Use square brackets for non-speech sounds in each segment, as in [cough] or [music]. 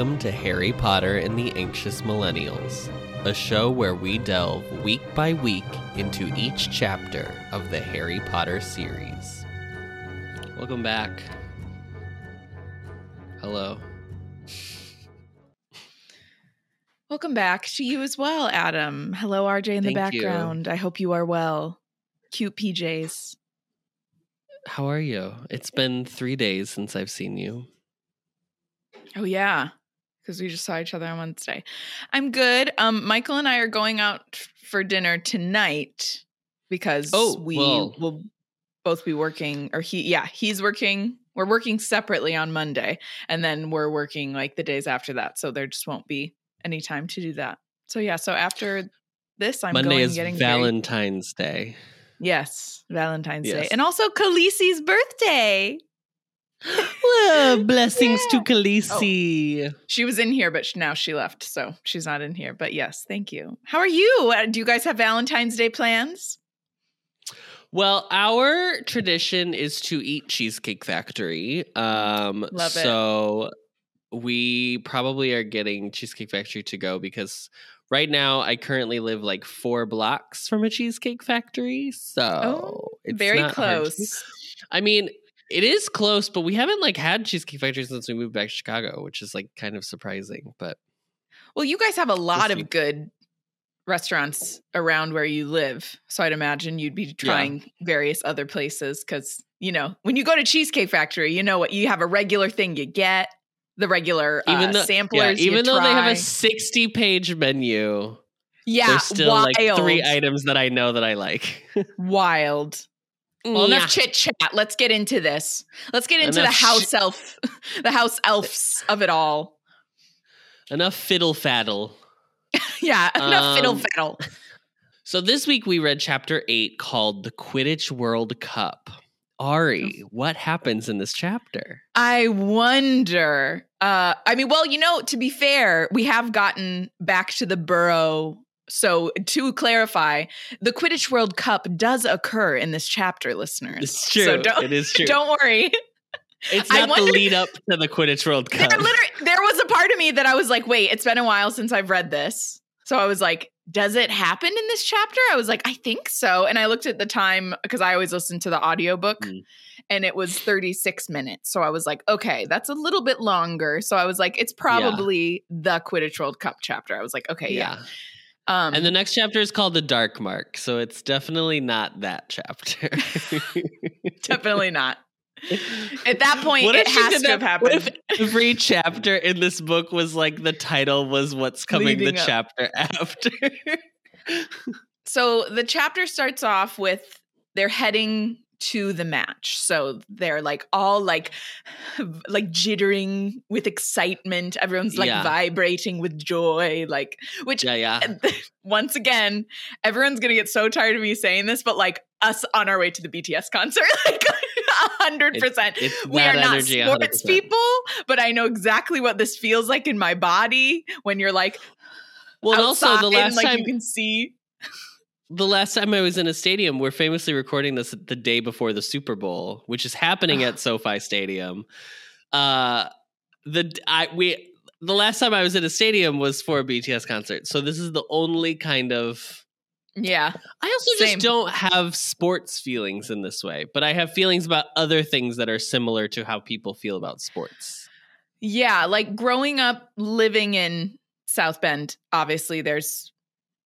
Welcome to Harry Potter and the Anxious Millennials, a show where we delve week by week into each chapter of the Harry Potter series. Welcome back. Hello. Welcome back to you as well, Adam. Hello, RJ in the Thank you. background. I hope you are well. Cute PJs. How are you? It's been three days since I've seen you. Oh yeah, because we just saw each other on Wednesday. I'm good. Um, Michael and I are going out for dinner tonight because Oh, we well. will both be working. Or he, yeah, he's working. We're working separately on Monday, and then we're working like the days after that. So there just won't be any time to do that. So yeah, so after this, I'm Monday going is getting very- Valentine's Day. Yes, Valentine's Day. And also Khaleesi's birthday. [laughs] Well, [laughs] blessings Yeah. to Khaleesi. She was in here, but now she left. So she's not in here. But yes, thank you. How are you? Uh, Do you guys have Valentine's Day plans? Well, our tradition is to eat Cheesecake Factory. Um, Love it. so we probably are getting Cheesecake Factory to go because right now I currently live like four blocks from a Cheesecake Factory. So Oh, it's Very not hard to- close. I mean, it is close, but we haven't like had Cheesecake Factory since we moved back to Chicago, which is like kind of surprising. But Well, you guys have a lot of good restaurants around where you live. So I'd imagine you'd be trying various other places because, you know, when you go to Cheesecake Factory, you know what? You have a regular thing you get, the regular even uh, though, samplers. yeah, even though they have a sixty-page menu, yeah, there's still wild. like three items that I know that I like. [laughs] wild. Well, Yeah. enough chit chat. Let's get into this. Let's get into Enough [laughs] the house elf, the house elves of it all. Enough fiddle faddle. [laughs] Yeah, enough fiddle Um, faddle. [laughs] So this week we read chapter eight called The Quidditch World Cup. Arri, what happens in this chapter? I wonder. Uh, I mean, well, you know, to be fair, we have gotten back to the burrow. So to clarify, the Quidditch World Cup does occur in this chapter, listeners. It's true. So don't, it is [laughs] true. don't worry. it's not the lead up to the Quidditch World There, Cup. literally, there was a part of me that I was like, wait, it's been a while since I've read this. So I was like, does it happen in this chapter? I was like, I think so. And I looked at the time because I always listen to the audiobook Mm. and it was 36 minutes. So I was like, okay, that's a little bit longer. So I was like, it's probably the Quidditch World Cup chapter. I was like, okay, yeah. yeah. Um, And the next chapter is called The Dark Mark, so it's definitely not that chapter. [laughs] [laughs] definitely not. At that point, What it has to have that- What if every chapter in this book was like the title was what's coming Leading the up. chapter [laughs] after? So the chapter starts off with they're heading to the match. So they're like all like [sighs] like jittering with excitement. Everyone's like Yeah. vibrating with joy like which yeah, yeah. [laughs] once again, everyone's going to get so tired of me saying this but like us on our way to the BTS concert [laughs] like 100%. It's we are not energy, sports 100%. people, but I know exactly what this feels like in my body when you're like Well, and also outside the last like time you can see the last time I was in a stadium, we're famously recording this the day before the Super Bowl, which is happening at [sighs] SoFi Stadium. Uh, the I we the last time I was in a stadium was for a BTS concert, so this is the only kind of. yeah. I also Same. just don't have sports feelings in this way, but I have feelings about other things that are similar to how people feel about sports. Yeah, like growing up living in South Bend, obviously there's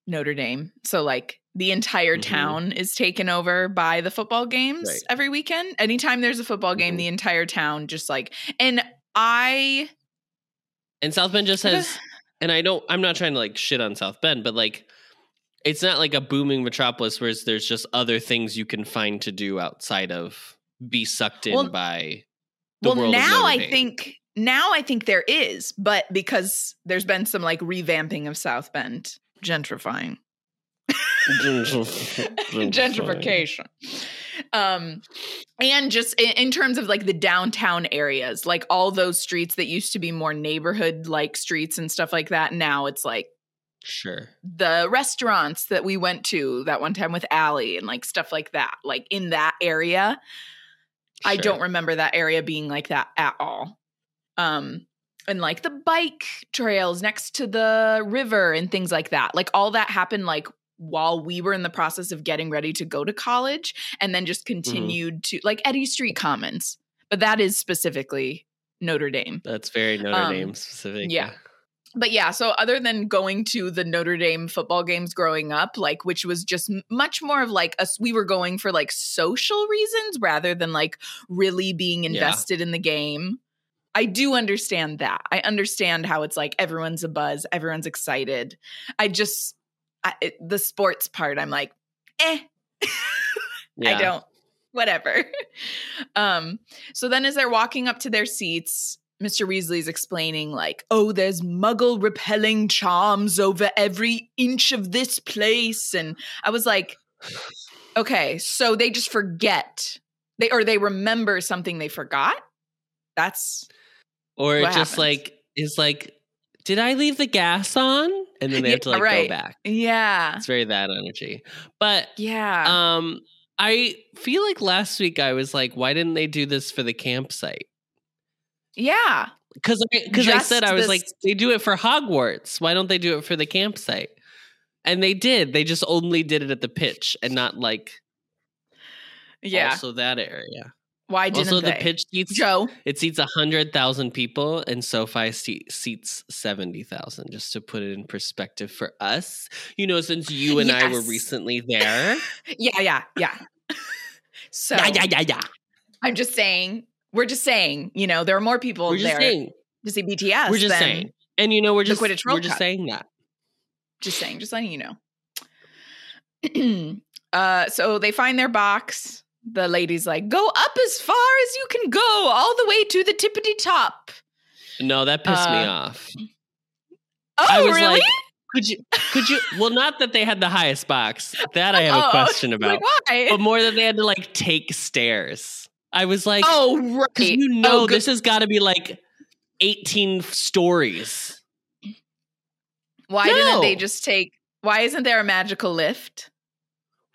Notre Dame. So like the entire Mhm. town is taken over by the football games Right. every weekend. Anytime there's a football game, Mhm. the entire town just like and I And South Bend just [laughs] has, and I don't, I'm not trying to like shit on South Bend, but like, it's not like a booming metropolis where there's just other things you can find to do outside of be sucked in Well- by the well world of now I think now I think there is, but because there's been some like revamping of South Bend, gentrifying. Gentrification um and just in, in terms of like the downtown areas like all those streets that used to be more neighborhood like streets and stuff like that now it's like Sure. the restaurants that we went to that one time with Allie and like stuff like that like in that area I don't remember that area being like that at all um and like the bike trails next to the river and things like that. Like all that happened like while we were in the process of getting ready to go to college and then just Mm-hmm. continued to like Eddie Street Commons. But that is specifically Notre Dame. That's very Notre Um, Dame specific. yeah. But yeah, so other than going to the Notre Dame football games growing up, like which was just much more of like us, we were going for like social reasons rather than like really being Yeah. invested in the game. I do understand that. I understand how it's like everyone's a buzz, everyone's excited. I just I, it, the sports part, I'm like, eh, [laughs] I don't. Whatever. [laughs] um, so then as they're walking up to their seats, Mr. Weasley's explaining, like, oh, there's muggle repelling charms over every inch of this place. And I was like, okay, so they just forget. They or they remember something they forgot. That's Or just happens? like is like, did I leave the gas on? And then they have to like right. go back. yeah. It's very that energy. But Yeah. um I feel like last week I was like, why didn't they do this for the campsite? yeah. Because because I Just said I was this- like, they do it for Hogwarts. Why don't they do it for the campsite? And they did. They just only did it at the pitch and not like Yeah. also that area. Why didn't Also, they? the pitch seats Jo. it seats hundred thousand people, and SoFi se- seats seventy thousand. Just to put it in perspective for us, you know, since you and I were recently there. [laughs] Yeah, yeah, yeah. so [laughs] yeah, yeah, yeah, yeah. I'm just saying, we're just saying, you know, there are more people We're just there saying. to see BTS. We're just saying. And you know, we're just we're just saying that. Just saying, just letting you know. [clears throat] uh, so they find their box. The lady's like, go up as far as you can go, all the way to the tippity top. No, that pissed me Uh, off. Oh, I was really? like, could you? Could you? [laughs] Well, not that they had the highest box. That I have Oh, a question [laughs] about. like, but more that they had to like take stairs. I was like, oh, right. because you know oh, this has got to be like eighteen stories. Why didn't they just take? Why isn't there a magical lift?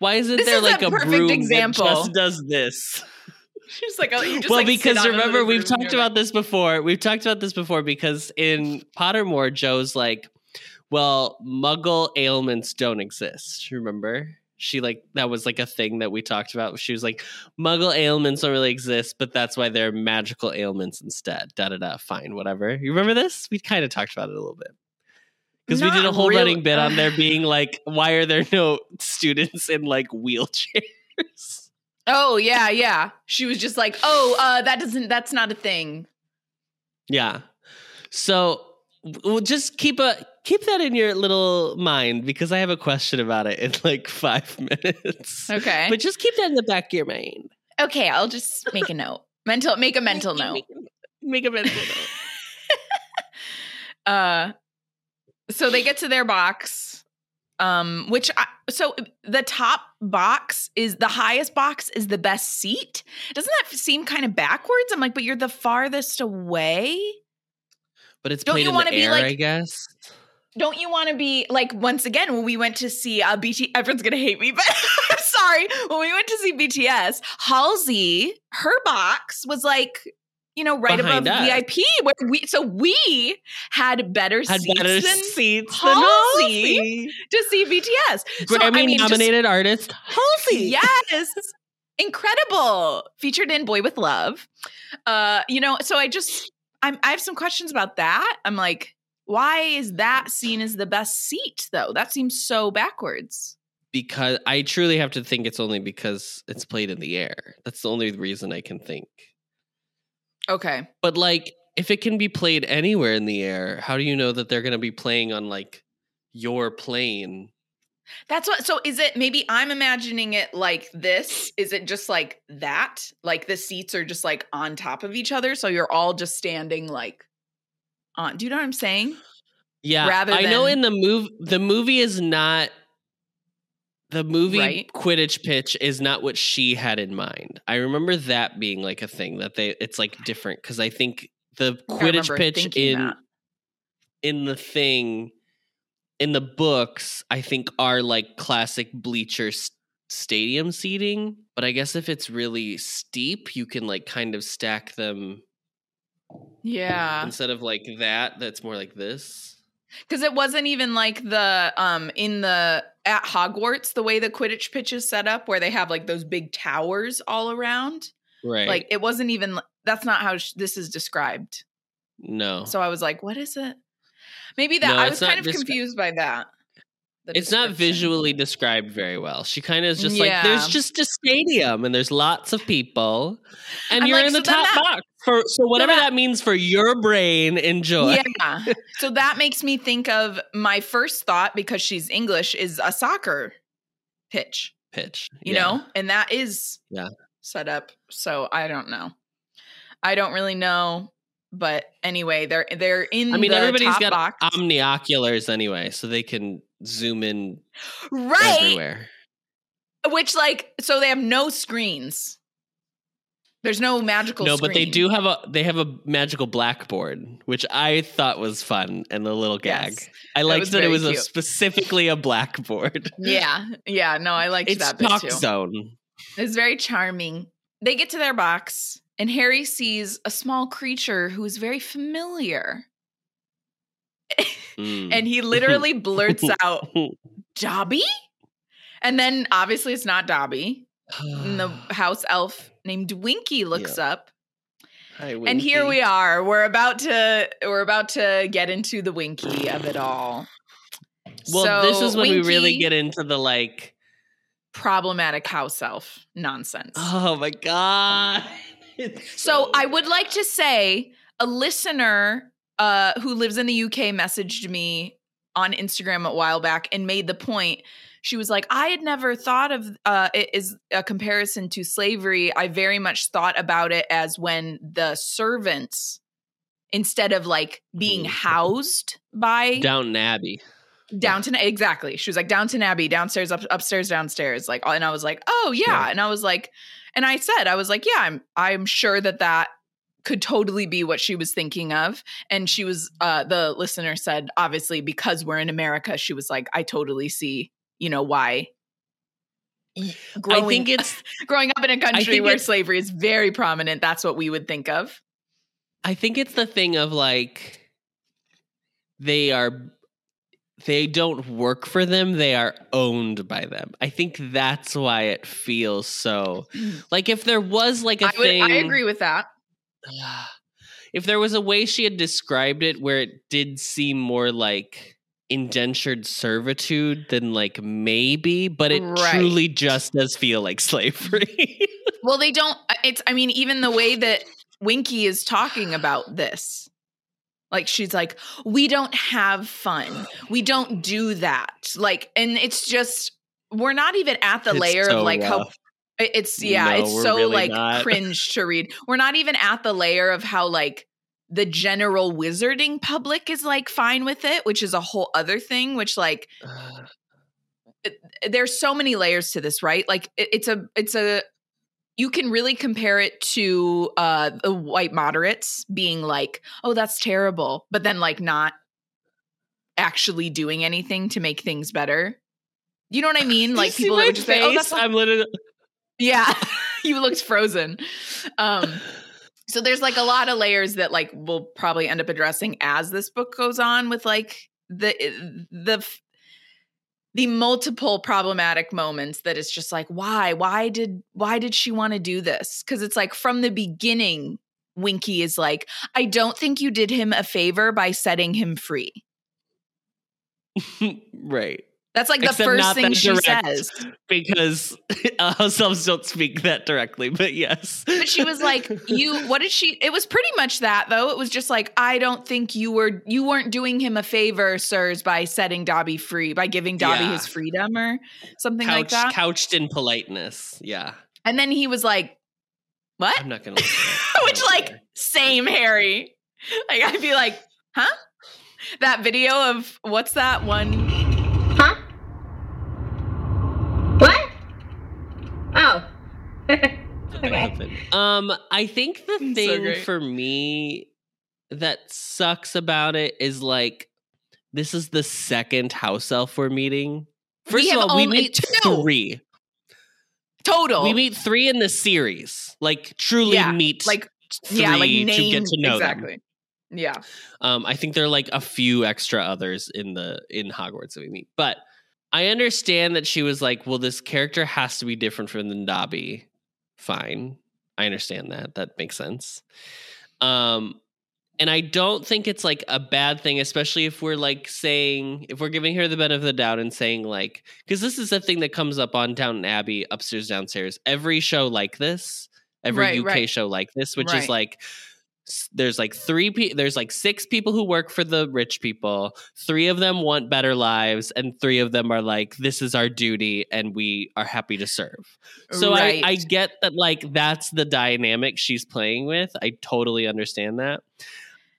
Why isn't This there is like a a, perfect broom example. that just does this? [laughs] She's like, oh, you just well, like, because remember we've talked really- about this before. We've talked about this before because in Pottermore, Jo's like, "Well, Muggle ailments don't exist." Remember? She like that was like a thing that we talked about. She was like, "Muggle ailments don't really exist, but that's why they're magical ailments instead." Da da da. Fine, whatever. You remember this? We kind of talked about it a little bit. Because we did a whole really- running bit on there [laughs] being like, why are there no [laughs] students in like wheelchairs? Oh yeah, yeah. She was just like, oh, uh, that doesn't. That's not a thing. Yeah. So we'll just keep a keep that in your little mind because I have a question about it in like five [laughs] minutes. Okay. But just keep that in the back of your mind. okay, I'll just make a note. Mental, make a mental note. Make, make a mental note. Uh, so they get to their box, um, which I, so the top box is the highest box is the best seat. Doesn't that seem kind of backwards? I'm like, but you're the farthest away. But it's Don't you wanna be air, like- I guess. Don't you want to be like once again when we went to see uh, BT? Everyone's gonna hate me, but [laughs] I'm sorry. When we went to see BTS, Halsey, her box was like. You know, right above us. VIP, where we so we had better Had seats better than seats than Halsey. Halsey. to see BTS. So, I Grammy mean, just- nominated artist Halsey. Yes. Incredible. Featured in Boy with Luv. Uh, you know, so I just I'm I have some questions about that. I'm like, why is that seen as the best seat though? That seems so backwards. Because I truly have to think it's only because it's played in the air. That's the only reason I can think. Okay. But like, if it can be played anywhere in the air, how do you know that they're going to be playing on like your plane? That's what so is it maybe I'm imagining it like this? Is it just like that? Like the seats are just like on top of each other, so you're all just standing like on. Do you know what I'm saying? Yeah, Rather I know in the move, the movie is not. The movie Right. Quidditch pitch is not what she had in mind. I remember that being like a thing that they it's like different because I think the Quidditch pitch in that. in the thing in the books I think are like classic bleacher stadium seating, but I guess if it's really steep, you can like kind of stack them Yeah. instead of like that. That's more like this. Because it wasn't even like the um in the at Hogwarts, the way the Quidditch pitch is set up, where they have like those big towers all around. Right. Like it wasn't even that's not how sh- this is described. no. So I was like, what is it? Maybe that No, I was kind of descri- confused by that. it's not visually described very well. She kind of is just like there's just a stadium and there's lots of people, and I'm you're like, in the so then top that- box. For so whatever that- that, means for your brain, enjoy. Yeah. so that makes me think of my first thought because she's English is a soccer pitch, Pitch, you Yeah. know, and that is Yeah. set up. So I don't know. I don't really know, but anyway, they're they're in. I mean, the everybody's top got box. omnioculars anyway, so they can zoom in right, everywhere. which like so they have no screens. There's no magical. No, but they do have a they have a magical blackboard, which I thought was fun and a little gag. Yes. I liked was that, it was a, specifically a blackboard. [laughs] Yeah, yeah. No, I liked It's that bit talk zone. It's very charming. They get to their box, and Harry sees a small creature who is very familiar. [laughs] Mm. And he [laughs] literally blurts out, Dobby? And then obviously it's not Dobby. And the [sighs] house elf named Winky looks up. Hi, And here we are. We're about to we're about to get into the Winky of it [sighs] all. Well, this is when we really get into the like. problematic house elf nonsense. Oh my god! [laughs] It's So I would like to say a listener uh, who lives in the UK messaged me on Instagram a while back and made the point. She was like, I had never thought of uh, it as a comparison to slavery. I very much thought about it as when the servants, instead of like being Mhm. housed by Downton Abbey. Downton exactly. She was like Downton Abbey, downstairs, up, upstairs, downstairs. Like, and I was like, oh yeah. Yeah. And I was like, and I said, I was like, yeah, I'm, I'm sure that that could totally be what she was thinking of. And she was, uh, the listener said, obviously, because we're in America, she was like, I totally see, you know, why. Growing, I think [laughs] it's. growing up in a country where slavery is very prominent, that's what we would think of. I think it's the thing of like they are they don't work for them, they are owned by them. I think that's why it feels so mm. like if there was like a I, would, thing I agree with that. [sighs] If there was a way she had described it where it did seem more like indentured servitude than like maybe, but it Right. truly just does feel like slavery. [laughs] Well, they don't. uh, It's. I mean, even the way that Winky is talking about this, like she's like, "We don't have fun. We don't do that." Like, and it's just we're not even at the It's layer so of like how. rough. it- It's yeah, No, it's so really like not. cringe to read. We're not even at the layer of how like the general wizarding public is like fine with it, which is a whole other thing. Which like there's so many layers to this, right? Like it, it's a it's a you can really compare it to uh the white moderates being like, "Oh, that's terrible," but then like not actually doing anything to make things better. You know what I mean? [laughs] Like people that would just say, "Oh, that's not- I'm literally yeah." [laughs] you looked frozen. Um [laughs] so there's like a lot of layers that like we'll probably end up addressing as this book goes on with like the eh, the the multiple problematic moments that it's just like why? Why did why did she want to do this? Because it's like from the beginning winky is like i don't think you did him a favor by setting him free. [laughs] Right. That's like the Except first thing she says because [laughs] uh, house elves don't speak that directly, but yes. but she was like you [laughs] what did she it was pretty much that though it was just like i don't think you were you weren't doing him a favor sirs by setting dobby free by giving dobby Yeah. his freedom or something Couch, like that couched in politeness. Yeah. and then he was like what I'm not gonna look it up. I Which, like, care. same Harry. Like I'd be like, huh? That video of what's that one? Huh? What? Oh. Happened. Um, I think the So thing great. for me that sucks about it is like this is the second house elf we're meeting. First We of all, we meet two. three. Total. We meet three in the series. Like truly Yeah, meet like three yeah, like to get to know them. exactly. Yeah. Um, I think there are like a few extra others in the in Hogwarts that we meet, but I understand that she was like, "Well, this character has to be different from the Dobby." Fine, I understand that. That makes sense. Um, and I don't think it's like a bad thing, especially if we're like saying if we're giving her the benefit of the doubt and saying like because this is a thing that comes up on Downton Abbey, upstairs, downstairs. Every show like this, every Right, UK right. show like this, which Right. is like there's like three pe- there's like six people who work for the rich people. Three of them want better lives and three of them are like this is our duty and we are happy to serve. So Right. I, I get that like that's the dynamic she's playing with. I totally understand that.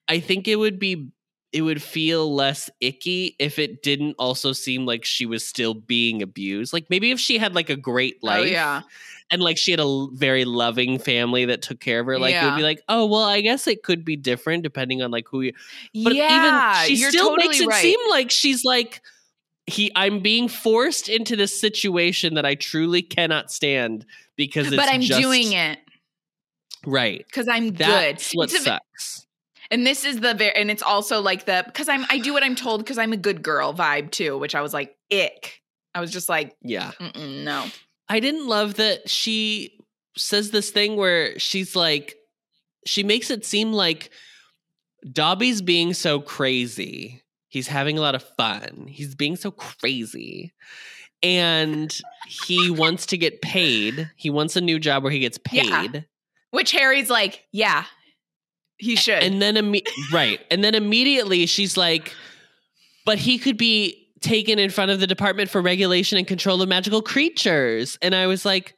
I think it would be it would feel less icky if it didn't also seem like she was still being abused. Like maybe if she had like a great oh, life Oh yeah. And like she had a very loving family that took care of her like it would be like oh well i guess it could be different depending on like who you but yeah, even she still totally makes it right. seem like she's like he i'm being forced into this situation that i truly cannot stand because it's but I'm just, doing it right because I'm good. what It's a- sucks And this is the very, and it's also like the because I'm I do what I'm told because I'm a good girl vibe too, which I was like ick. I was just like, yeah no, i didn't love that she says this thing where she's like she makes it seem like dobby's being so crazy. He's having a lot of fun. He's being so crazy. And he wants to get paid. He wants a new job where he gets Yeah. paid. Which Harry's like, yeah, he should. and then imme- right. And then immediately she's like but he could be taken in front of the department for regulation and control of magical creatures. And i was like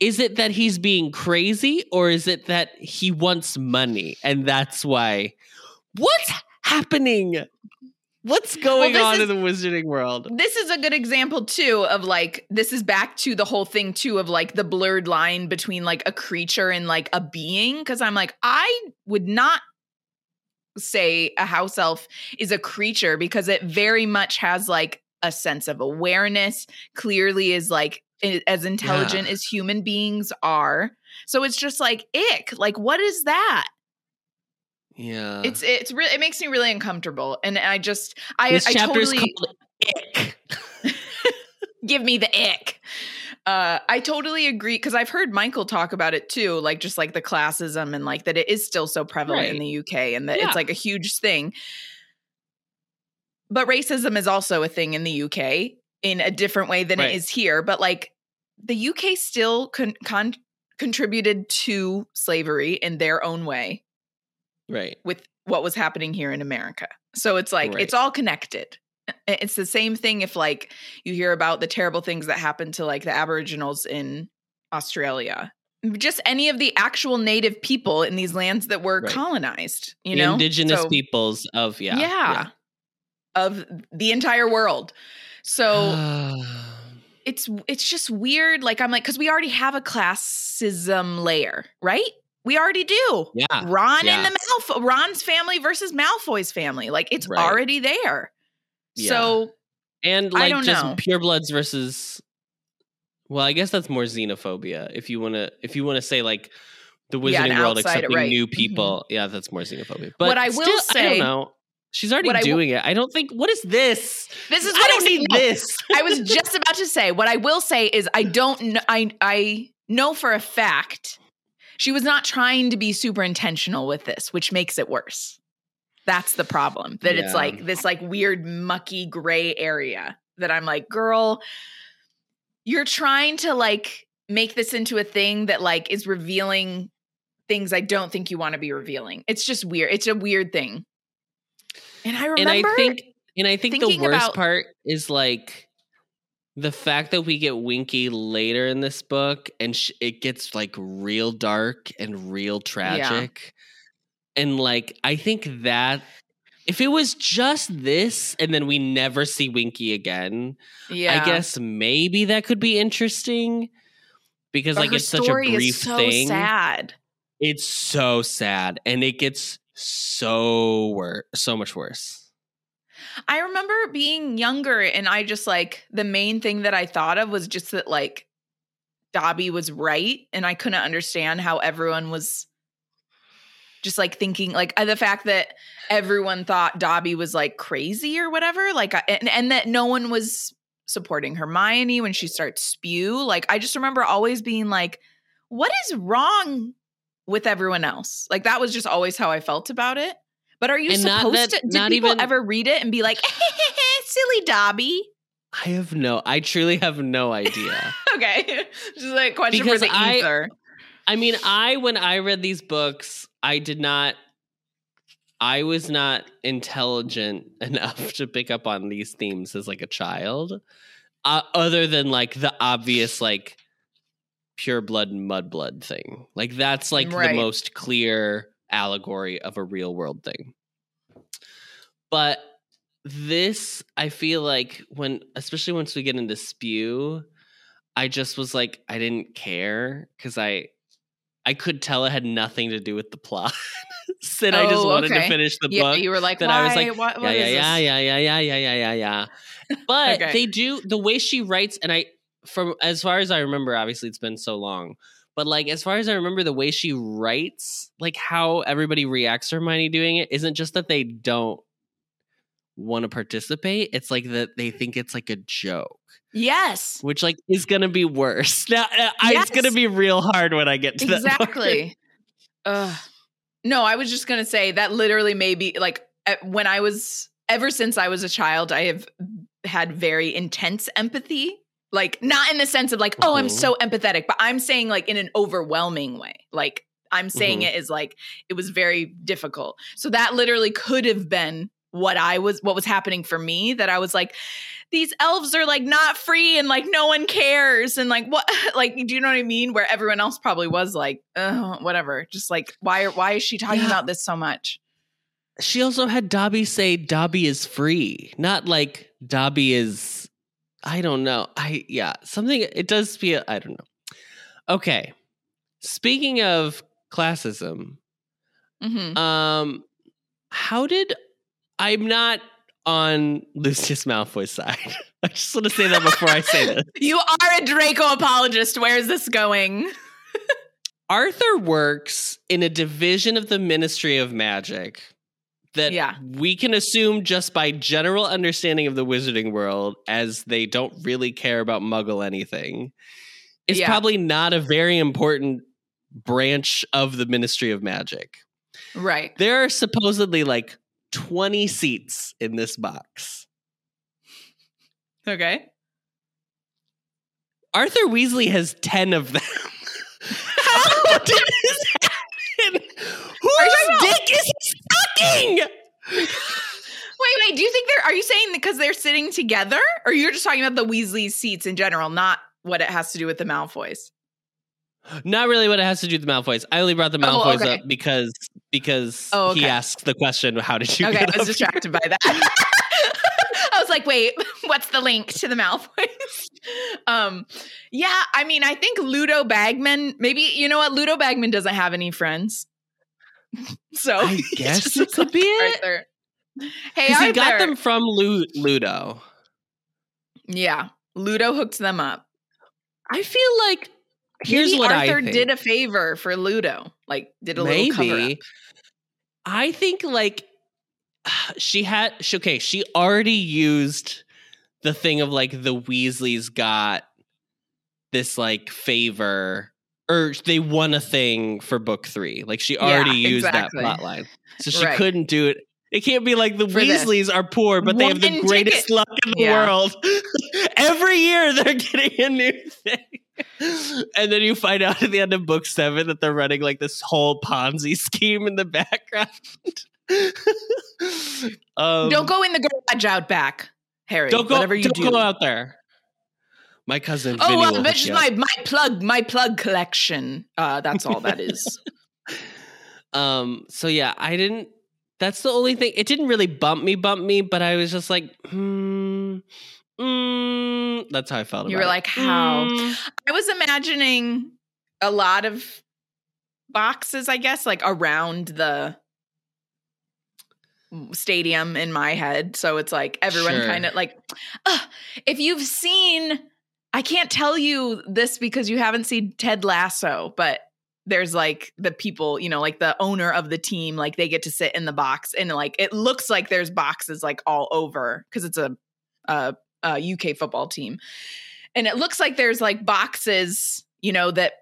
is it that he's being crazy or is it that he wants money? And that's why. What's happening? What's going this on is- in the wizarding world? This is a good example too of like this is back to the whole thing too of like the blurred line between like a creature and like a being. Because i'm like i would not say a house elf is a creature because it very much has like a sense of awareness clearly is like as intelligent as human beings are. So it's just like ick like what is that? Yeah. It's it's really it makes me really uncomfortable and i just i this i totally ick. [laughs] Give me the ick. Uh, I totally agree because I've heard Michael talk about it too, like just like the classism and like that it is still so prevalent in the UK and that Yeah. it's like a huge thing. But racism is also a thing in the UK in a different way than Right. it is here. But like the UK still con- con- contributed to slavery in their own way right with what was happening here in America. So it's like Right. it's all connected. It's the same thing if like you hear about the terrible things that happened to like the aboriginals in Australia. Just any of the actual native people in these lands that were Right. colonized, you the know? indigenous So- peoples of yeah yeah, Of the entire world. So [sighs] it's it's just weird. Like I'm like, because we already have a classism layer, right? We already do. yeah Ron yeah. and the Malfoy, Ron's family versus Malfoy's family. Like it's Right. already there. Yeah. So and I like just know. purebloods versus well i guess that's more xenophobia if you want to if you want to say like the wizarding an world accepting right. new Mhm. people yeah that's more xenophobia but What I will still, i say- don't know she's already what I doing it i don't think what is this this is i don't I'm need No, this I was just about to say. What I will say is I don't kn- I I know for a fact she was not trying to be super intentional with this, which makes it worse. That's the problem. That it's like this like weird mucky gray area that I'm like, girl, you're trying to like make this into a thing that like is revealing things I don't think you want to be revealing. It's just weird. It's a weird thing. And I remember and i think and i think the worst about- part is like the fact that we get winky later in this book and sh- it gets like real dark and real tragic and like i think that if it was just this and then we never see winky again yeah. i guess maybe that could be interesting because But like it's such a brief so thing sad. it's so sad and it gets so worse so much worse I remember being younger and I just like the main thing that I thought of was just that like Dobby was right and I couldn't understand how everyone was Just like thinking, like uh, the fact that everyone thought Dobby was like crazy or whatever, like, and, and that no one was supporting Hermione when she starts spew. Like, I just remember always being like, what is wrong with everyone else? Like, that was just always how I felt about it. But are you And not supposed that- to? Did not people even- ever read it and be like, [laughs] silly Dobby? I have no. I truly have no idea. [laughs] Okay, [laughs] just like question Because for the I- ether. I mean, I when I read these books, I did not. I was not intelligent [laughs] enough to pick up on these themes as like a child, uh, other than like the obvious like pure blood and mud blood thing. Like that's like Right. the most clear allegory of a real world thing. But this, I feel like when, especially once we get into spew, I just was like, I didn't care because I, I could tell it had nothing to do with the plot. [laughs] and I just Oh, wanted to finish the Yeah, book. you were like, that? I was like, what, yeah, what yeah, yeah, this? yeah, yeah, yeah, yeah, yeah, yeah, yeah. But Okay. they do the way she writes, and I, from as far as I remember, obviously it's been so long, but like as far as I remember, the way she writes, like how everybody reacts to Hermione doing it, isn't just that they don't want to participate; it's like that they think it's like a joke, Yes, which like is gonna be worse. [laughs] Now, uh, I- it's gonna be real hard when I get to that [laughs] exactly. No, I was just gonna say that literally maybe like when I was ever since I was a child, I have had very intense empathy. Like not in the sense of like, oh, I'm Mhm. so empathetic, but I'm saying like in an overwhelming way. Like I'm saying Mhm. it is like it was very difficult. So that literally could have been what I was what was happening for me that I was like these elves are like not free and like no one cares and like what [laughs] like do you know what I mean where everyone else probably was like whatever just like why why is she talking Yeah. about this so much She also had Dobby say Dobby is free, not like Dobby is. I don't know. I yeah, something. It does feel. I don't know. Okay, speaking of classism, Mhm. um, how did I'm not on Lucius Malfoy's side. [laughs] I just want to say that before I say this. [laughs] you are a Draco apologist where is this going [laughs] Arthur works in a division of the Ministry of Magic that Yeah. we can assume just by general understanding of the wizarding world as they don't really care about muggle anything is Yeah. probably not a very important branch of the Ministry of Magic. right There are supposedly like 20 seats in this box. okay Arthur Weasley has 10 of them. How did this happen? Whose dick is he sucking? [laughs] wait wait do you think they're are you saying because they're sitting together or you're just talking about the Weasley seats in general not what it has to do with the Malfoys Not really what it has to do with the Malfoys. I only brought the Oh, Malfoys okay. up because because Oh, he asked the question, "How did you okay I was distracted by that [laughs] I was like, wait, [laughs] what's the link to the Malfoys? [laughs] um, yeah, I mean, I think Ludo Bagman, maybe, you know what? Ludo Bagman doesn't have any friends. so I guess it could be it. Hey, Arthur. he got them from Lu- Ludo. Yeah, Ludo hooked them up. I feel like here's Maybe what Arthur I think. did a favor for Ludo, like did a little cover up. I think like [sighs] she had she, okay, she already used the thing of like the Weasleys got this like favor or they won a thing for book three. Like she already Yeah, used exactly. that plot line. So she Right. couldn't do it. It can't be like the For this. Weasleys are poor, but they have the greatest ticket. luck in the Yeah. world. [laughs] Every year they're getting a new [laughs] thing. And then you find out at the end of book seven that they're running like this whole Ponzi scheme in the background. [laughs] um, Don't go in the garage out back, Harry. Don't go. whatever you don't do. go out there. My cousin. Oh, Vinny well, will that's hook just you up. my my plug my plug collection. Uh, that's all that is. [laughs] Um. So yeah, I didn't. That's the only thing. It didn't really bump me, bump me, but I was just like, hmm. Mm, that's how I felt. You were it. like, how? Mm. I was imagining a lot of boxes, I guess, like around the stadium in my head. So it's like everyone Sure. kind of like, Ugh, if you've seen, I can't tell you this because you haven't seen Ted Lasso, but there's like the people, you know, like the owner of the team, like they get to sit in the box and like it looks like there's boxes like all over because it's a, a, a UK football team. And it looks like there's like boxes, you know, that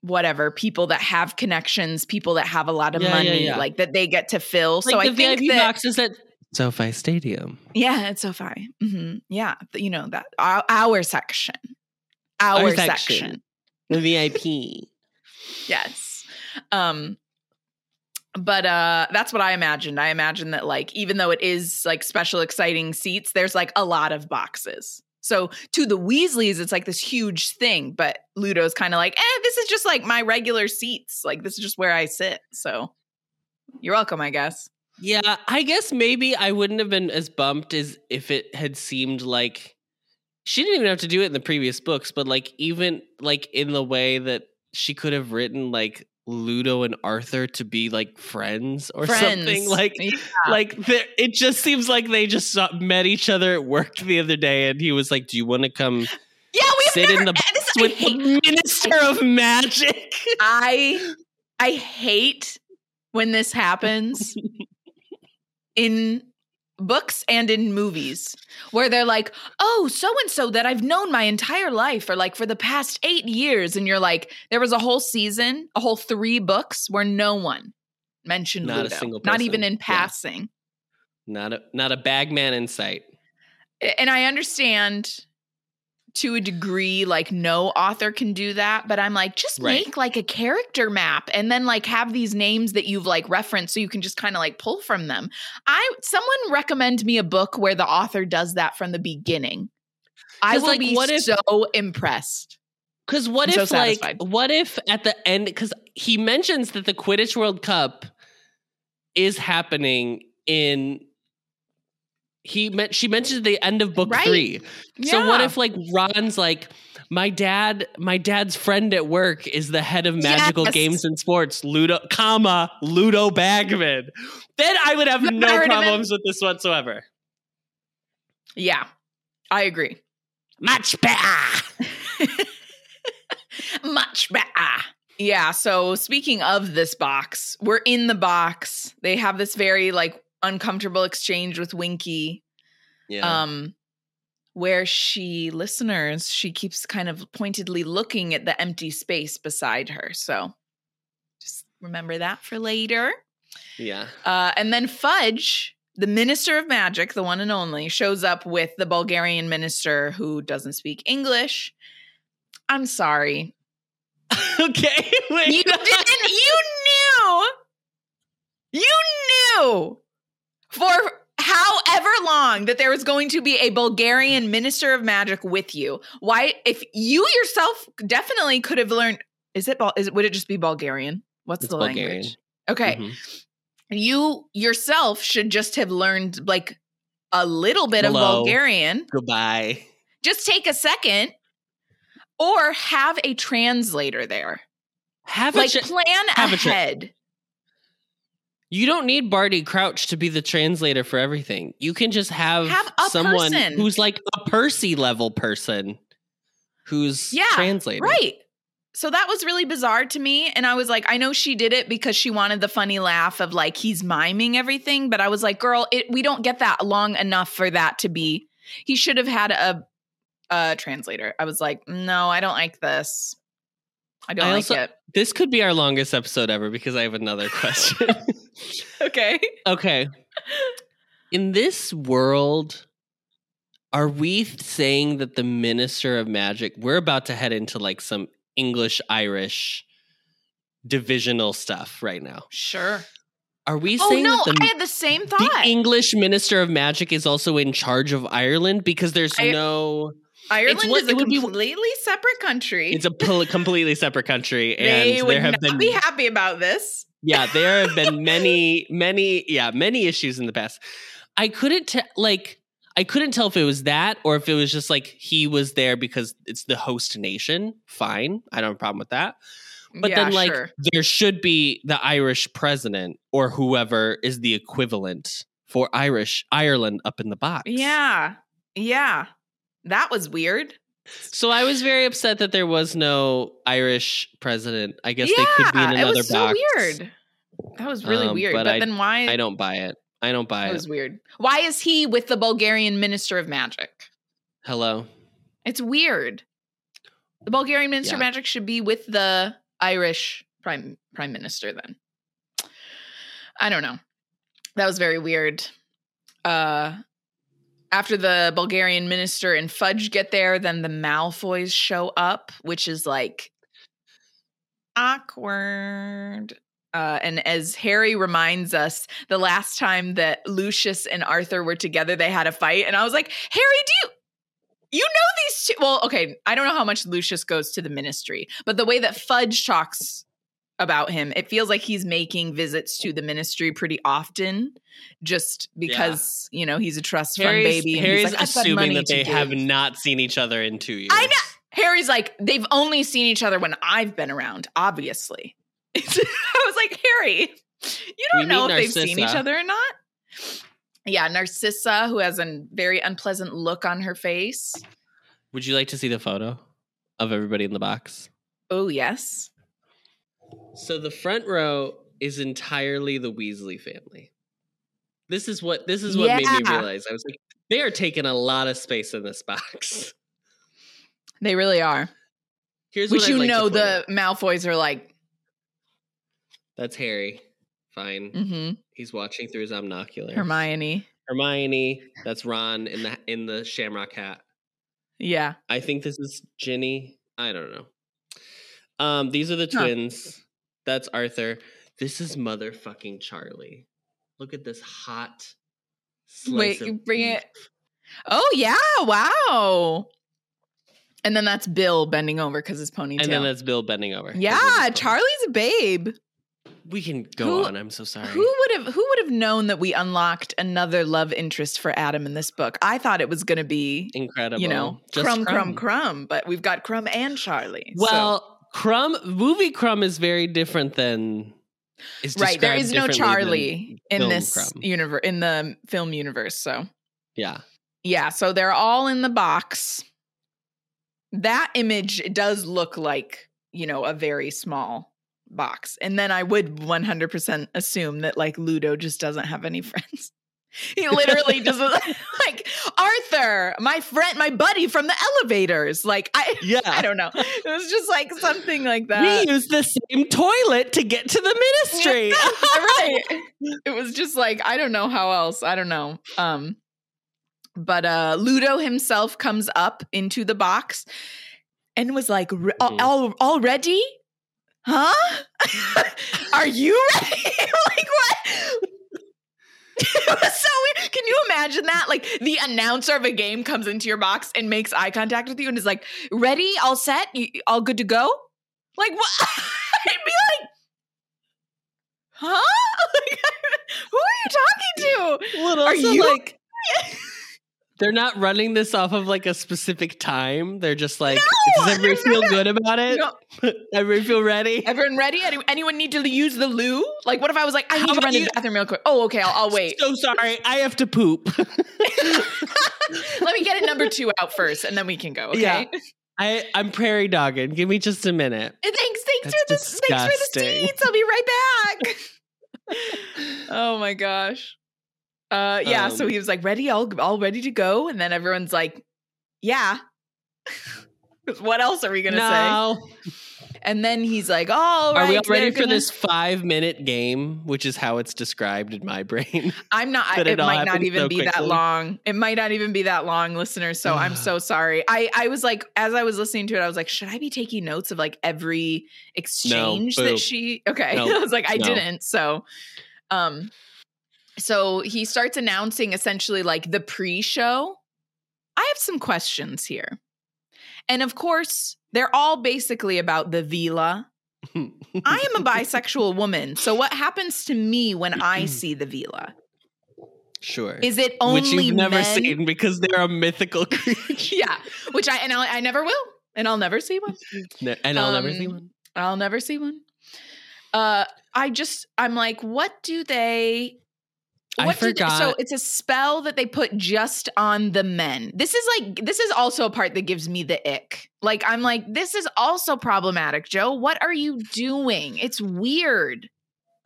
whatever people that have connections, people that have a lot of Yeah, yeah, money, yeah. like that they get to fill. like so I think VIP that boxes at SoFi Stadium. yeah, it's SoFi. hmm Yeah, you know that our, our section, our, Our section. section. The VIP. [laughs] Yes. Um but uh that's what I imagined. I imagined that like even though it is like special exciting seats, there's like a lot of boxes. So to the Weasleys, it's like this huge thing, but Ludo's kind of like, eh, this is just like my regular seats. Like this is just where I sit. So you're welcome, I guess. Yeah, I guess maybe I wouldn't have been as bumped as if it had seemed like she didn't even have to do it in the previous books, but like even like in the way that she could have written like Ludo and Arthur to be like friends or something like Yeah. like it just seems like they just saw, met each other at work the other day and he was like, "Do you want to come Yeah, we've sit never in the this, with hate the Minister of Magic?" I I hate when this happens [laughs] in books and in movies where they're like, "Oh, so and so that I've known my entire life or like for the past 8 years." And you're like, there was a whole season, a whole 3 books where no one mentioned Not a Ludo. single Not even person. in Yeah. passing. not a not a bagman in sight. and I understand to a degree, like no author can do that, but I'm like, just Right. make like a character map and then like have these names that you've like referenced so you can just kind of like pull from them. I someone recommend me a book where the author does that from the beginning. i will like, be what if- so impressed. Because what I'm so if, like, what if at the end? Because he mentions that the Quidditch World Cup is happening in. He meant she mentions the end of book Right. three. So what if like Ron's like my dad, my dad's friend at work is the head of magical Yes. games and sports, Ludo, comma Ludo Bagman. Then I would have [laughs] no heard of him. problems with this whatsoever. Yeah, I agree. Much better. [laughs] Much better. Yeah. So speaking of this box, we're in the box. They have this very like uncomfortable exchange with Winky. Yeah. Um where she listeners, she keeps kind of pointedly looking at the empty space beside her. So just remember that for later. yeah. Uh, and then Fudge, the minister of magic, the one and only, shows up with the Bulgarian minister who doesn't speak English. I'm sorry. [laughs] okay. Wait. You didn't, you [laughs] knew, you knew for however long that there was going to be a Bulgarian minister of magic with you. Why, if you yourself definitely could have learned, is it, Bul- it, would it just be Bulgarian? What's It's the Bulgarian. language? Okay. Mhm. you yourself should just have learned like a little bit of Bulgarian. Goodbye. Just take a second or have a translator there. Have Like a ch- plan have a tra- ahead. You don't need Barty Crouch to be the translator for everything. You can just have, Have someone person. who's like a Percy level person who's Yeah, translating. right. So that was really bizarre to me. And I was like, I know she did it because she wanted the funny laugh of like he's miming everything. But I was like, girl, it, we don't get that long enough for that to be. He should have had a, a translator. I was like, no, I don't like this. I don't I like also- it. This could be our longest episode ever because I have another [laughs] question. [laughs] Okay. okay. In this world, are we saying that the Minister of Magic, we're about to head into like some English Irish divisional stuff right now. Sure. Are we Oh saying no, that the I had the same thought. the. English Minister of Magic is also in charge of Ireland because there's I- no. Ireland what- is a would be- completely separate country. It's a pol- completely separate country, and they would there have not been be happy about this. yeah, there have been [laughs] many, many, yeah, many issues in the past. I couldn't tell, like, I couldn't tell if it was that or if it was just like he was there because it's the host nation. Fine, I don't have a problem with that. But Yeah, then, like, sure. there should be the Irish president or whoever is the equivalent for Irish Ireland up in the box. yeah, yeah, that was weird. So I was very upset that there was no Irish president. I guess they could be in it another was box. so weird. That was really Um, weird. but But, I- then why? I don't buy it. I don't buy It it. was weird. Why is he with the Bulgarian Minister of Magic? Hello. It's weird. The Bulgarian Minister of Magic should be with the Irish Prime Prime Minister then. I don't know. That was very weird. Uh after the Bulgarian minister and Fudge get there, then the Malfoys show up, which is like awkward. Uh, and as Harry reminds us, the last time that Lucius and Arthur were together, they had a fight. And I was like, Harry, do you you know these two? Well, okay, I don't know how much Lucius goes to the ministry, but the way that Fudge talks about him, it feels like he's making visits to the ministry pretty often, just because you know he's a trust fund Harry's, baby. and Harry's he's like, "I've got assuming that they have give." not seen each other in two years. I know. Harry's like, they've only seen each other when I've been around, obviously. [laughs] I was like, Harry, you don't We know if meet they've seen each other or not. Yeah, Narcissa, who has a very unpleasant look on her face. Would you like to see the photo of everybody in the box? Oh, yes. So the front row is entirely the Weasley family. This is what this is what made me realize. I was like, they are taking a lot of space in this box. They really are. Here's Which what you like know the out. Malfoys are like, That's Harry. Fine. hmm He's watching through his omniocular. Hermione. Hermione. That's Ron in the in the Shamrock hat. Yeah. I think this is Ginny. I don't know. Um, these are the Huh. twins. That's Arthur. This is motherfucking Charlie. Look at this hot. Wait, you bring beef. it- Oh, yeah. Wow. And then that's Bill bending over because his ponytail. and then that's Bill bending over. yeah. Charlie's a babe. We can go Who- on. I'm so sorry. Who would have who would have known that we unlocked another love interest for Adam in this book? I thought it was going to be, Incredible. you know, Just Krum, Krum, Krum, but we've got Krum and Charlie. so- Well, Krum movie Krum is very different than is right, there described is no Charlie in this Krum. universe in the film universe. So yeah. yeah, so they're all in the box. That image does look like you know a very small box, and then I would 100% assume that like Ludo just doesn't have any [laughs] friends. He literally just was [laughs] like Arthur, my friend, my buddy from the elevators. Like I, [laughs] Yeah. I don't know. It was just like something like that. we use the same toilet to get to the ministry. [laughs] right. It was just like I don't know how else. I don't know. Um but uh Ludo himself comes up into the box and was like "All al- Mhm. al- already? Huh? Are you ready? like what? [laughs] it was so weird. Can you imagine that? Like the announcer of a game comes into your box and makes eye contact with you and is like, "Ready? All set? All good to go?" Like what? [laughs] I'd be like, "Huh? [laughs] Like, who are you talking to?" Well, Are also, you- like they're not running this off of like a specific time. They're just like, No, does everybody they're feel good about it? No. [laughs] everybody feel ready? Everyone ready? Any, anyone need to use the loo? Like, what if I was like, I How need to run to the bathroom real quick? Oh, okay, I'll, I'll wait. So sorry, I have to poop. [laughs] [laughs] Let me get a number two out first, and then we can go. Okay. Yeah. I I'm prairie dogging. Give me just a minute. Thanks, thanks for the thanks for the seats. I'll be right back. oh my gosh. Uh yeah, so Um, he was like, ready, all all ready to go. And then everyone's like, "Yeah." [laughs] what else are we gonna say? no. And then he's like, all right. Are we all ready for gonna- this five minute game, which is how it's described in my [laughs] brain? I'm not. I, it, it might not even so be that long. It might not even be that long, listeners. So I'm [sighs] so sorry. I I was like, as I was listening to it, I was like, should I be taking notes of like every exchange boo. that she? Okay, [laughs] No, I was like, I no. didn't. So, um, so he starts announcing essentially like the pre-show. I have some questions here, and of course, they're all basically about the Veela. I am a bisexual woman, so what happens to me when I [clears throat] see the Veela? sure. Is it only which you've never men? seen because they're a mythical [laughs] creature. yeah, which I and I'll, I never will, and I'll never see one. Ne- and I'll never see Um, one. I'll never see one. Uh, I just I'm like, what do they? I What did- forgot. so it's a spell that they put just on the men. This is like this is also a part that gives me the ick. Like I'm like this is also problematic, Jo. What are you doing? It's weird.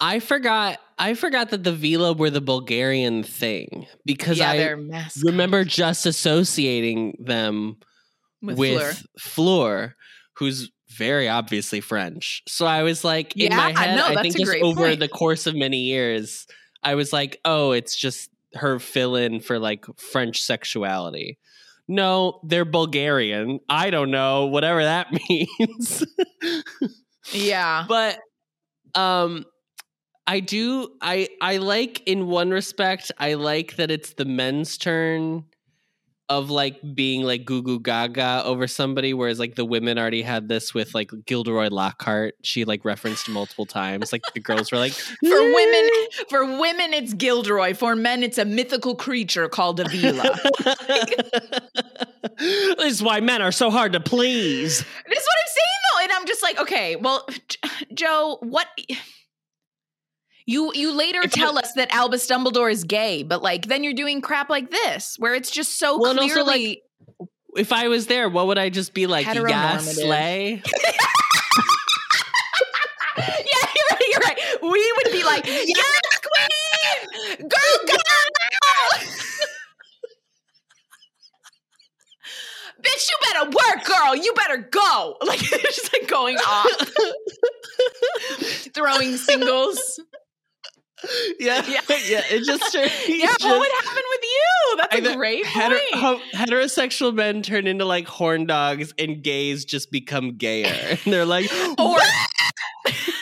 I forgot. I forgot that the Veela were the Bulgarian thing because yeah, I remember just associating them with, with, Fleur. Fleur, who's very obviously French. So I was like, in my Yeah, head, no, I think just over point. the course of many years, I was like, oh, it's just her fill in for like French sexuality. No, they're Bulgarian. I don't know, whatever that [laughs] means. Yeah. but um I do I I like in one respect, I like that it's the men's turn of like being like goo goo gaga over somebody, whereas like the women already had this with like Gilderoy Lockhart. She like referenced multiple times. Like the girls were like [laughs] For women, for women, it's Gilderoy. For men, it's a mythical creature called a Veela. [laughs] this is why men are so hard to please. This is what I'm saying though, and I'm just like, okay, well, J- Jo, what? You you later If I- tell us that Albus Dumbledore is gay, but like then you're doing crap like this, where it's just so Well, and also, clearly. If I was there, what would I just be like? Yeah, Heteronormative. slay. [laughs] [laughs] yeah, you're right. You're right. We would be like, yes, queen, girl, girl. [laughs] Bitch, you better work, girl. You better go. Like it's just like going off, throwing singles. Yeah, Yeah. [laughs] yeah, It just turned. [laughs] Yeah, just- what would happen with you? That's a either great heter- point. heterosexual men turn into like horn dogs, and gays just become gayer. And [laughs] they're like, or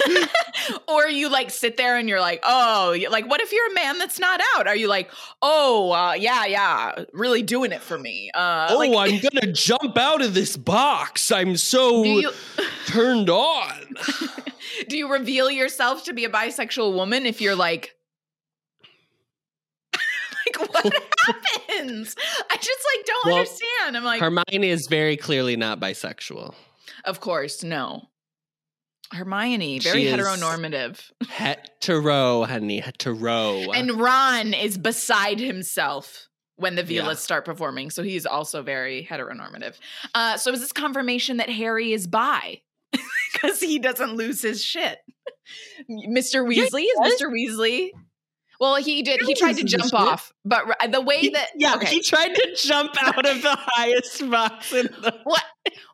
[laughs] or you like sit there and you're like, oh, like what if you're a man that's not out? Are you like, oh, uh, yeah, yeah, really doing it for me? Uh, "Oh, like, I'm gonna jump out of this box. I'm so [laughs] you turned on." [laughs] do you reveal yourself to be a bisexual woman if you're like? like what happens? I just like don't Well, understand. I'm like, Hermione is very clearly not bisexual. of course, no. Hermione, very She heteronormative. Hetero, honey, hetero. And Ron is beside himself when the Yeah. Start performing. So he's also very heteronormative. Uh, so is this confirmation that Harry is bi? [laughs] Because he doesn't lose his shit. [laughs] Mr. Weasley is. Mr. Weasley. Well, he did. He tried to jump off, but the way that yeah, okay. he tried to jump out of the highest box in the. [laughs] What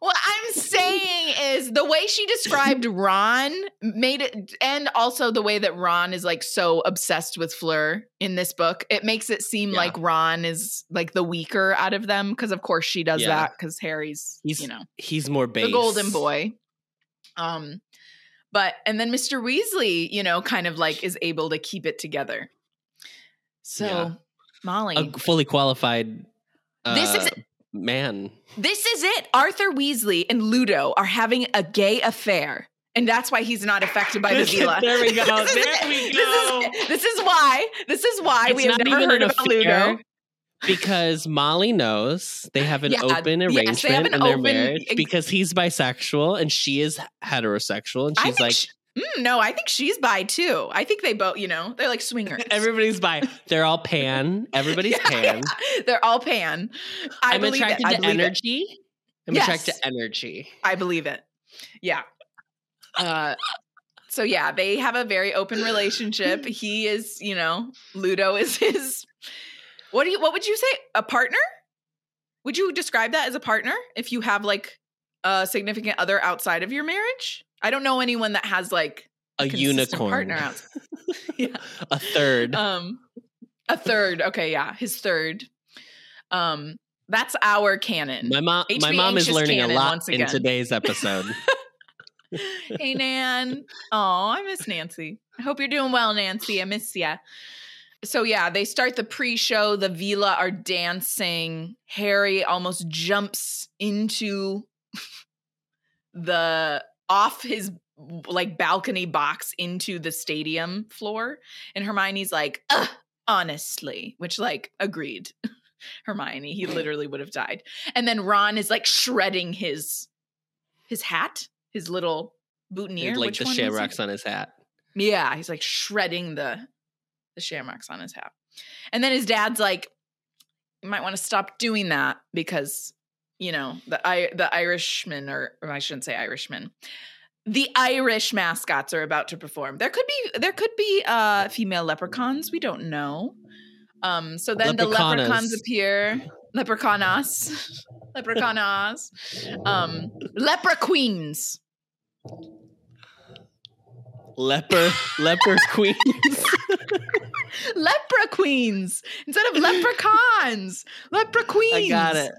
what I'm saying is the way she described Ron made it, and also the way that Ron is like so obsessed with Fleur in this book, it makes it seem Yeah. like Ron is like the weaker out of them because of course she does Yeah. that because Harry's He's you know He's more base. the golden boy. Um, but and then Mr. Weasley, you know, kind of like is able to keep it together. So Yeah. Molly, A fully qualified. Uh, This is- man. This is it. Arthur Weasley and Ludo are having a gay affair. And that's why he's not affected by the Veela. [laughs] there we go. [laughs] This is there we This go. is, this is why. This is why It's we have never heard about Ludo. because Molly knows they have an Yeah, open arrangement have an in their open- marriage because he's bisexual and she is heterosexual and she's like sh- mm, no, I think she's bi too. I think they both, you know, they're like swingers. [laughs] everybody's bi. They're all pan. Everybody's [laughs] Yeah, pan. yeah. They're all pan. I I'm believe attracted it. I to believe it. energy. I'm Yes. attracted to energy. I believe it. Yeah. Uh, so yeah, they have a very open relationship. [laughs] He is, you know, Ludo is his. What do you? What would you say? A partner? Would you describe that as a partner if you have like a significant other outside of your marriage? I don't know anyone that has like A unicorn. partner out. [laughs] [laughs] yeah. A third. Um, a third. Okay, yeah, his third. Um, that's our canon. my mom my mom is learning a lot in today's [laughs] episode. hey Nan. Oh, I miss Nancy. I hope you're doing well, Nancy. I miss ya. So yeah, they start the pre-show. The Veela are dancing. Harry almost jumps into the off his like balcony box into the stadium floor, and Hermione's like, Ugh, honestly, which like agreed. [laughs] Hermione, he literally would have died. And then Ron is like shredding his his hat, his little boutonniere. like Which the one was it? shamrocks on his hat. Yeah, he's like shredding the the shamrocks on his hat. And then his dad's like, you might want to stop doing that because, you know, the I the Irishman or, or I shouldn't say Irishman. The Irish mascots are about to perform. There could be there could be uh female leprechauns. We don't know. Um so then the leprechauns appear. Leprechaunas. Leprechaunas. [laughs] Um leprequeens. Leper, leper queens. [laughs] [laughs] Lepra queens instead of leprechauns. Lepra queens. I got it.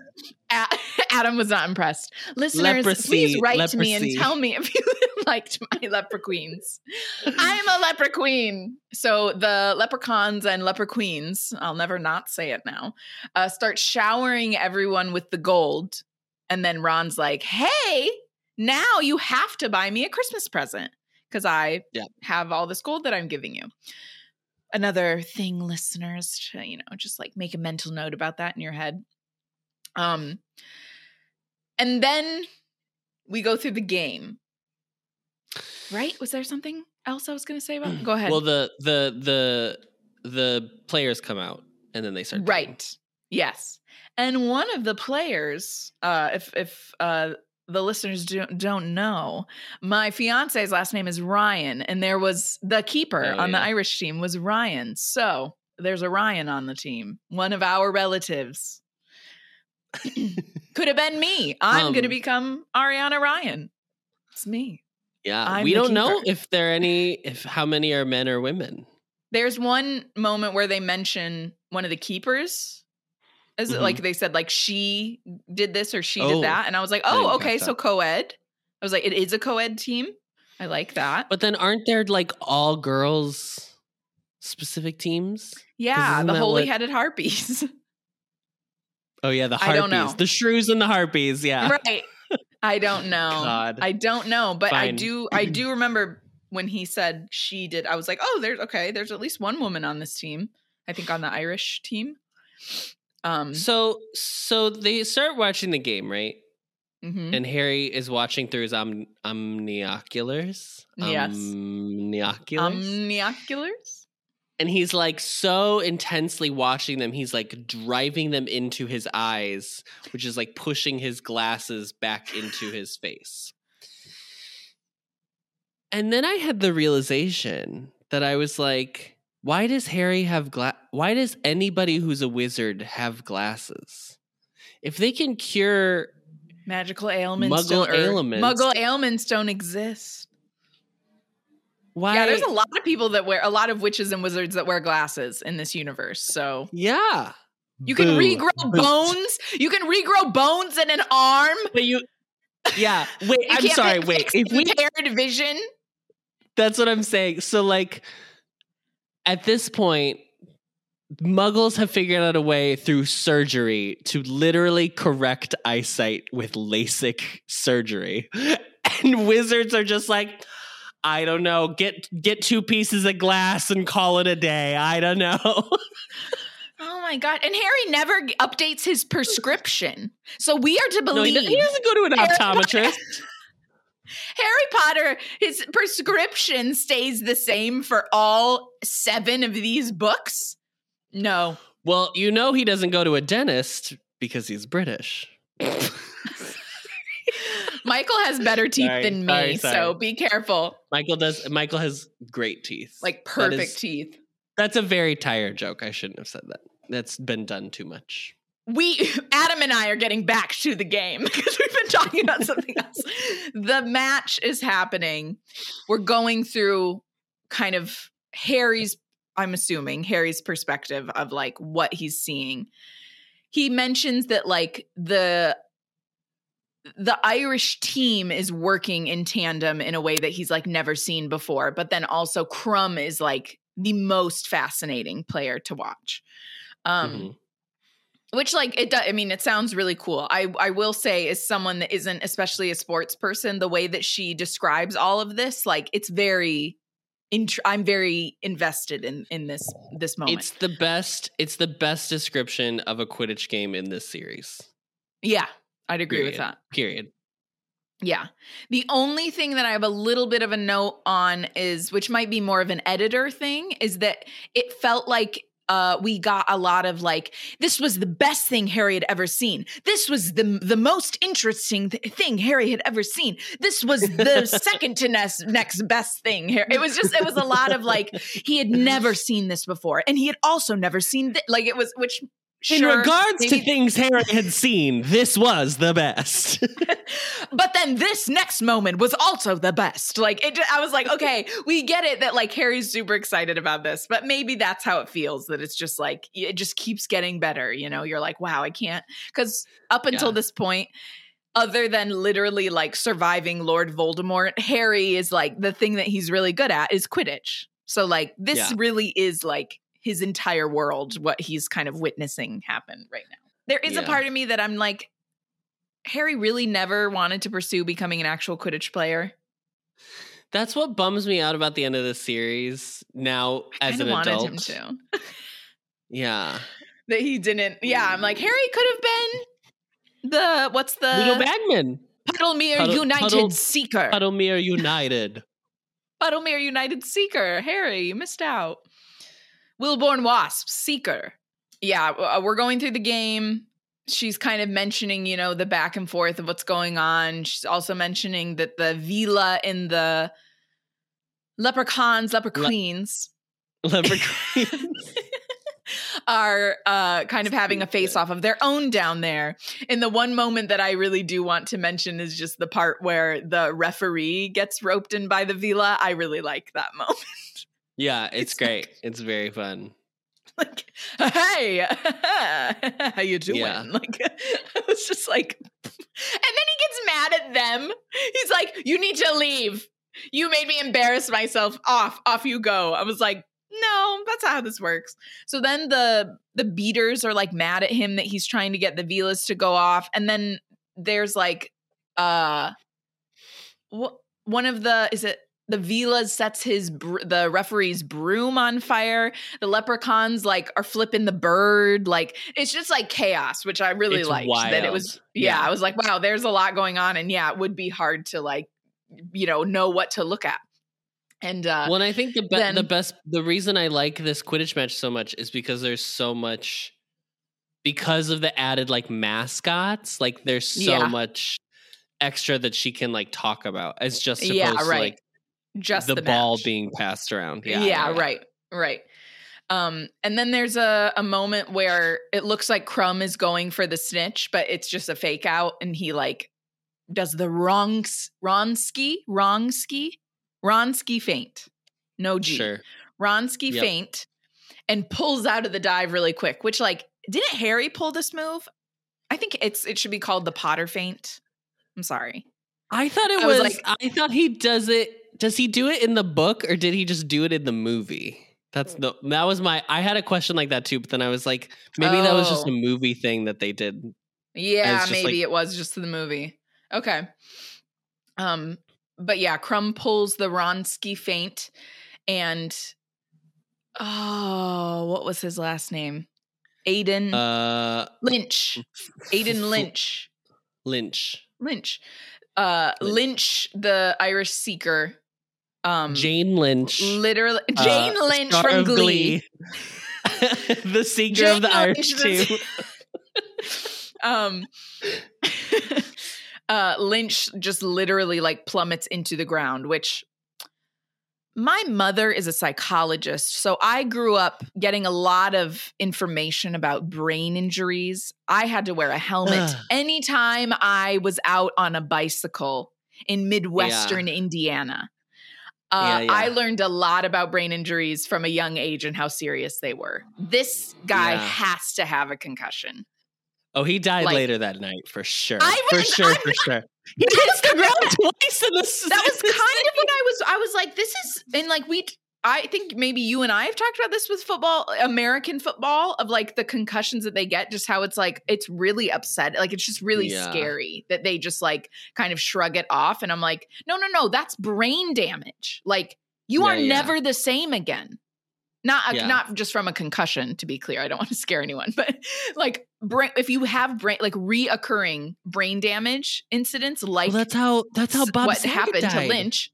[laughs] Adam was not impressed. Listeners, Leprosy, please write to me and tell me if you [laughs] liked my lepra queens. I'm a lepra queen. So the leprechauns and lepra queens, I'll never not say it now, uh, start showering everyone with the gold. And then Ron's like, hey, now you have to buy me a Christmas present because I Yeah. have all this gold that I'm giving you. Another thing, listeners, to, you know, just like make a mental note about that in your head. Um, and then we go through the game. Right? Was there something else I was going to say about? Go ahead. Well, the the the the players come out and then they start. right. Yes. And one of the players, uh, if if uh, the listeners don't, don't know, my fiance's last name is Ryan, and there was the keeper Oh, on the. Irish team was Ryan. So there's a Ryan on the team, one of our relatives. [laughs] Could have been me. I'm going to Um, become Ariana Ryan. It's me. Yeah, I'm we don't know if there are any if how many are men or women. There's one moment where they mention one of the keepers. Is it Mhm. like they said like she did this or she Oh, did that? And I was like, oh, okay, so co-ed. I was like, it is a co-ed team. I like that. But then aren't there like all girls specific teams? yeah, the holy what- headed harpies. [laughs] Oh yeah, the I harpies, don't know. the shrews and the harpies. Yeah. right. I don't [laughs] know. God. I don't know, but I do I do remember when he said she did. I was like, "Oh, there's okay, there's at least one woman on this team. I think on the Irish team." Um So so they start watching the game, right? mhm. And Harry is watching through his om- omnioculars. Yes. Omnioculars. omnioculars. and he's like so intensely watching them he's like driving them into his eyes which is like pushing his glasses back into his face and then i had the realization that i was like why does harry have gla- why does anybody who's a wizard have glasses if they can cure Magical ailments. Muggle ailments. Muggle ailments don't exist. why Yeah, there's a lot of people that wear a lot of witches and wizards that wear glasses in this universe. So yeah you can Boo. regrow Boot. bones. You can regrow bones in an arm. but you yeah wait You i'm sorry wait if we impaired vision. That's what I'm saying. So, like, at this point, muggles have figured out a way through surgery to literally correct eyesight with LASIK surgery. [laughs] And wizards are just like, I don't know, get get two pieces of glass and call it a day. I don't know. [laughs] Oh my god! And Harry never updates his prescription, so we are to believe doesn't- he doesn't go to an optometrist. Harry Potter. His prescription stays the same for all seven of these books. No, well, you know he doesn't go to a dentist because he's British. Michael has better [laughs] teeth Sorry, than me, sorry, so be careful. Michael does. Michael has great teeth. Like perfect is- teeth. That's a very tired joke. I shouldn't have said that. That's been done too much. we [laughs] Adam and I are getting back to the game [laughs] because been [laughs] talking about something else. The match is happening. We're going through kind of Harry's I'm assuming Harry's perspective of like what he's seeing. He mentions that like the the Irish team is working in tandem in a way that he's like never seen before, but then also Krum is like the most fascinating player to watch. Um Mhm. Which like it does i mean it sounds really cool i i will say as someone that isn't especially a sports person the way that she describes all of this like it's very int- i'm very invested in in this this moment It's the best. It's the best description of a Quidditch game in this series. yeah i'd agree with that Period. yeah the only thing that i have a little bit of a note on is which might be more of an editor thing is that it felt like uh, we got a lot of like, this was the best thing Harry had ever seen. This was the the most interesting th- thing Harry had ever seen. This was the [laughs] second to next next best thing. Harry. It was just, it was a lot of like, he had [laughs] never seen this before, and he had also never seen th- like it was, which In sure, regards to things Harry had seen, this was the best. [laughs] [laughs] but then this next moment was also the best. Like it, I was like, okay, we get it that like Harry's super excited about this, but maybe that's how it feels. That it's just like it just keeps getting better. You know, you're like, wow, I can't because up until Yeah. this point. Other than literally like surviving Lord Voldemort, Harry is like the thing that he's really good at is Quidditch. So like this Yeah. really is like his entire world, what he's kind of witnessing happen right now. There is a part of me that I'm like, Harry really never wanted to pursue becoming an actual Quidditch player. That's what bums me out about the end of the series. Now, as an wanted adult, him to. [laughs] yeah, That he didn't. Yeah, I'm like Harry could have been the what's the Ludo Bagman, Puddlemere Puddle- United Puddle- Seeker. Puddlemere United. Puddlemere United Seeker. Harry, you missed out. Wimbourne Wasp Seeker. Yeah, uh, we're going through the game. She's kind of mentioning, you know, the back and forth of what's going on. She's also mentioning that the Veela in the leprechauns, leprequeens Leprechaun. [laughs] are uh, kind of having a face off of their own down there. And the one moment that I really do want to mention is just the part where the referee gets roped in by the Veela. I really like that [laughs] moment. Yeah, it's, It's great. it's very fun. [laughs] like, hey, [laughs] how you doing? Yeah. [laughs] Like, I was just like, and then he gets mad at them. He's like, you need to leave. You made me embarrass myself. Off, off you go. I was like, no, that's not how this works. So then the the beaters are like mad at him that he's trying to get the Veelas to go off, and then there's like, uh, wh- one of the is it the Veelas sets his br- the referee's broom on fire. The leprechauns like are flipping the bird. Like it's just like chaos, which I really It's liked. That it was yeah, Yeah. I was like, wow, there's a lot going on, and yeah, it would be hard to like you know know what to look at. And uh, well, and I think the be- then- the best the reason I like this Quidditch match so much is because there's so much because of the added like mascots. Like there's so Yeah. much extra that she can like talk about as just supposed Yeah, to right. like just the, the, ball match. being passed around. Yeah, Yeah, yeah, right, right. Um, and then there's a, a moment where it looks like Krum is going for the snitch, but it's just a fake out, and he like does the wrong Wronski, Wronski, Wronski feint, No G. Sure. Wronski Yep. feint and pulls out of the dive really quick, which like didn't Harry pull this move? I think it's it should be called the Potter feint. I'm sorry. I thought it I was was. like- I thought he does it. Does he do it in the book or did he just do it in the movie? That's the. That was my. I had a question like that too, but then I was like, maybe that was just Oh. a movie thing that they did. Yeah, maybe like- it was just the movie. Okay. Um, but yeah, Krum pulls the Wronski feint, and oh, what was his last name? Aidan Uh, Lynch. Aidan [laughs] Lynch. Lynch. Lynch. Uh, Lynch. Lynch, the Irish seeker. Um, Jane Lynch. literally uh, Jane Lynch star from of Glee. [laughs] the seeker Jane of the Irish Lynch, team. [laughs] um [laughs] uh lynch just literally like plummets into the ground which my mother is a psychologist so i grew up getting a lot of information about brain injuries i had to wear a helmet Ugh. anytime i was out on a bicycle in midwestern indiana uh, Yeah, yeah. I learned a lot about brain injuries from a young age and how serious they were. This guy Yeah. has to have a concussion. Oh, he died Like- later that night for sure. I for sure, I'm for sure. [laughs] He hits the [laughs] ground twice in this. that [laughs] was kind of what I was. I was like, this is, and like we, I think maybe you and I have talked about this with football, American football, of like the concussions that they get, just how it's like it's really upset, like it's just really Yeah. scary that they just like kind of shrug it off, and I'm like, no, no, no, that's brain damage. Like you Yeah, are yeah. never the same again. Not Yeah. not just from a concussion, to be clear. I don't [laughs] want to scare anyone, but like brain, if you have brain like reoccurring brain damage incidents, like Well, that's how. That's how Bob what Saget happened died. to Lynch.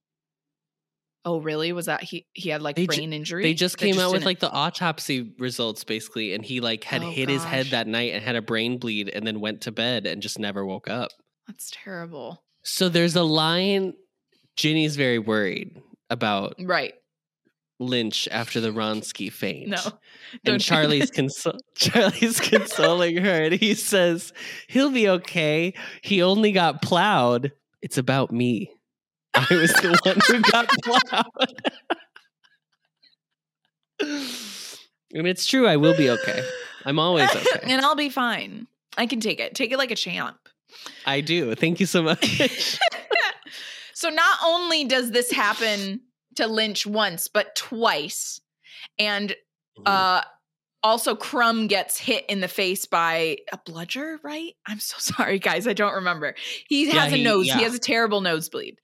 Oh, really? Was that he? He had like They ju- brain injury. They just came out with didn't- like the autopsy results basically, and he like had Oh, hit his head that night and had a brain bleed, and then went to bed and just never woke up. That's terrible. So there's a line. Ginny's very worried about Right. Lynch after the Wronski [laughs] feint. No. and Charlie's consol- [laughs] Charlie's consoling her, and he says he'll be okay. He only got plowed. It's about me. I was the one who got [laughs] plowed. and it's true. I will be okay. I'm always okay. and I'll be fine. I can take it. Take it like a champ. I do. Thank you so much. [laughs] So not only does this happen to Lynch once, but twice. And uh also Krum gets hit in the face by a bludger, right? I'm so [laughs] sorry, guys. I don't remember. He Yeah, has a he- nose. yeah. He has a terrible nosebleed.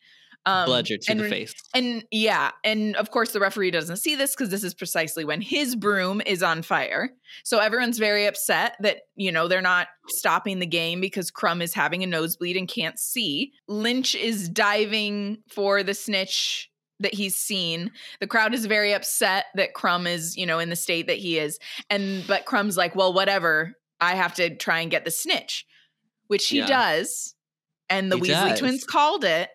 Um, Bludger to and the face. And yeah, and of course the referee doesn't see this because this is precisely when his broom is on fire. So everyone's very upset that, you know, they're not stopping the game because Krum is having a nosebleed and can't see. Lynch is diving for the snitch that he's seen. The crowd is very upset that Krum is, you know, in the state that he is. And but Krum's like, "Well, whatever. I have to try and get the snitch." Which he Yeah. does. And the He Weasley does. twins called it.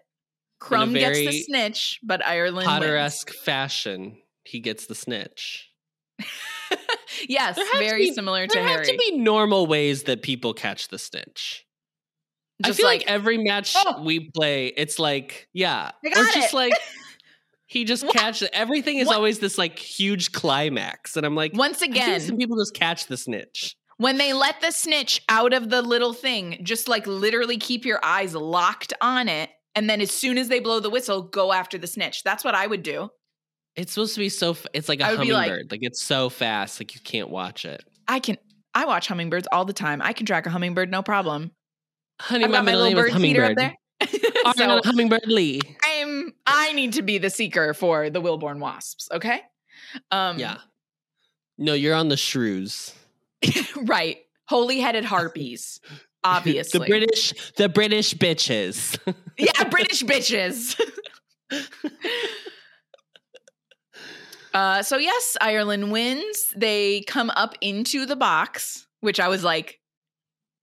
Krum gets the snitch, but Ireland wins. Potter-esque fashion. He gets the snitch. [laughs] yes, There to very be- similar to There Harry. have to be normal ways that people catch the snitch. I feel like, every match "Oh." we play, it's like, yeah, or just it. like [laughs] he just catches everything is What? always this like huge climax, and I'm like, once again, some people just catch the snitch. when they let the snitch out of the little thing, just like literally keep your eyes locked on it. And then as soon as they blow the whistle, go after the snitch. That's what I would do. It's supposed to be so. F- it's like a be like- hummingbird. Like, it's so fast, like you can't watch it. I can I watch hummingbirds all the time. I can track a hummingbird, no problem. Honey, I've got my little bird feeder up hummingbird. there. [laughs] So Hummingbird Lee. I'm I need to be the seeker for the Wimbourne wasps, okay? Um Yeah. No, you're on the shrews. [laughs] right. Holy headed harpies, [laughs] obviously. the British, the British bitches. [laughs] yeah, British bitches. uh, so yes, Ireland wins. They come up into the box, which I was like,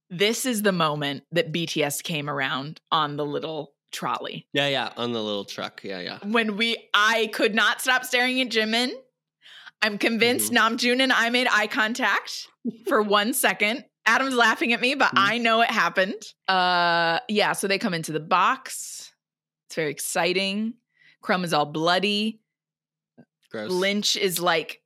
this is the moment that BTS came around on the little trolley. yeah, yeah, on the little truck. Yeah, yeah. When we, I could not stop staring at Jimin. I'm convinced Namjoon and I made eye contact for one second. Adam's laughing at me, but Mhm. I know it happened. Uh, yeah. So they come into the box. It's very exciting. Krum is all bloody. Gross. Lynch is like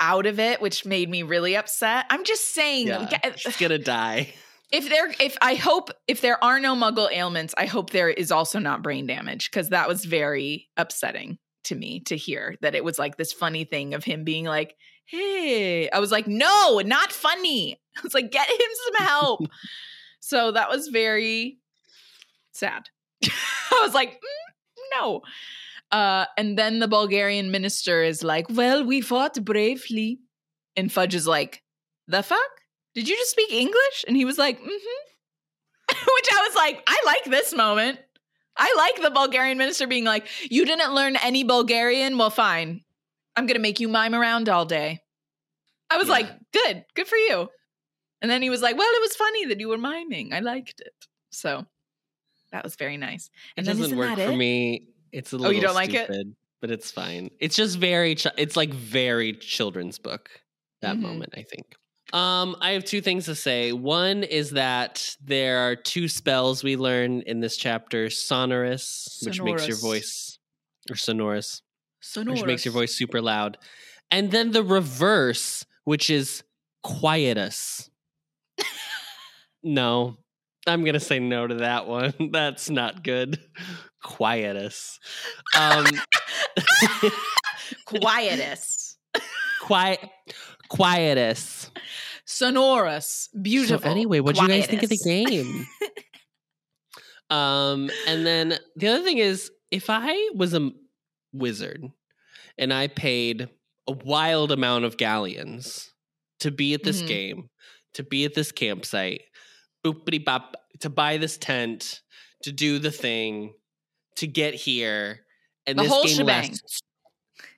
out of it, which made me really upset. I'm just saying, Yeah, get- she's gonna die. [laughs] if there, if I hope, if there are no Muggle ailments, I hope there is also not brain damage because that was very upsetting to me to hear that it was like this funny thing of him being like, "Hey," I was like, "No, not funny." [laughs] I was like, "Get him some help." [laughs] so that was very sad. [laughs] I was like, "Mm, "No." Uh, and then the Bulgarian minister is like, Well, we fought bravely. And Fudge is like, The fuck? Did you just speak English? And he was like, Mm hmm. Which I was like, I like this moment. I like the Bulgarian minister being like, You didn't learn any Bulgarian? Well, fine. I'm going to make you mime around all day. I was Yeah. like, Good, good for you. And then he was like, Well, it was funny that you were miming. I liked it. So that was very nice. And it doesn't work for it? me. It's a little. Oh, you don't like it? but it's fine. It's just very. Ch- it's like very children's book. That Mhm. moment, I think. Um, I have two things to say. One is that there are two spells we learn in this chapter: Sonorus, which makes your voice, or Sonorus, Sonorus. which makes your voice super loud, and then the reverse, which is quietus. [laughs] no, I'm gonna say no to that one. [laughs] That's not good. Quietus. Um, [laughs] Quietus. quiet, quietus. Sonorus. Beautiful. So anyway, what do you guys think of the game? um, and then the other thing is, if I was a wizard and I paid a wild amount of galleons to be at this Mhm. game, to be at this campsite, boopity bop, to buy this tent, to do the thing, to get here, and The this whole game shebang. lasts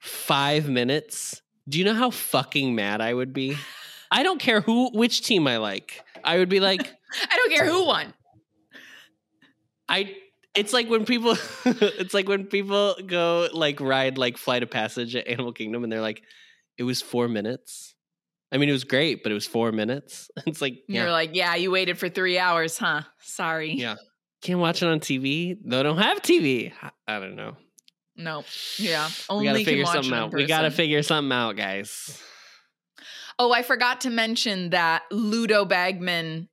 five minutes. Do you know how fucking mad I would be? I don't care who which team I like. I would be like, [laughs] I don't care who won. I it's like when people [laughs] it's like when people go like ride like flight of passage at Animal Kingdom and they're like, it was four minutes. I mean, it was great, but it was four minutes. [laughs] It's like, yeah, You're like, yeah, you waited for three hours, huh? Sorry. Yeah. can't watch it on TV. They don't have TV. I- don't know. No. Yeah. [sighs] We Only gotta can figure watch something out. We gotta figure something out, guys. Oh, I forgot to mention that Ludo Bagman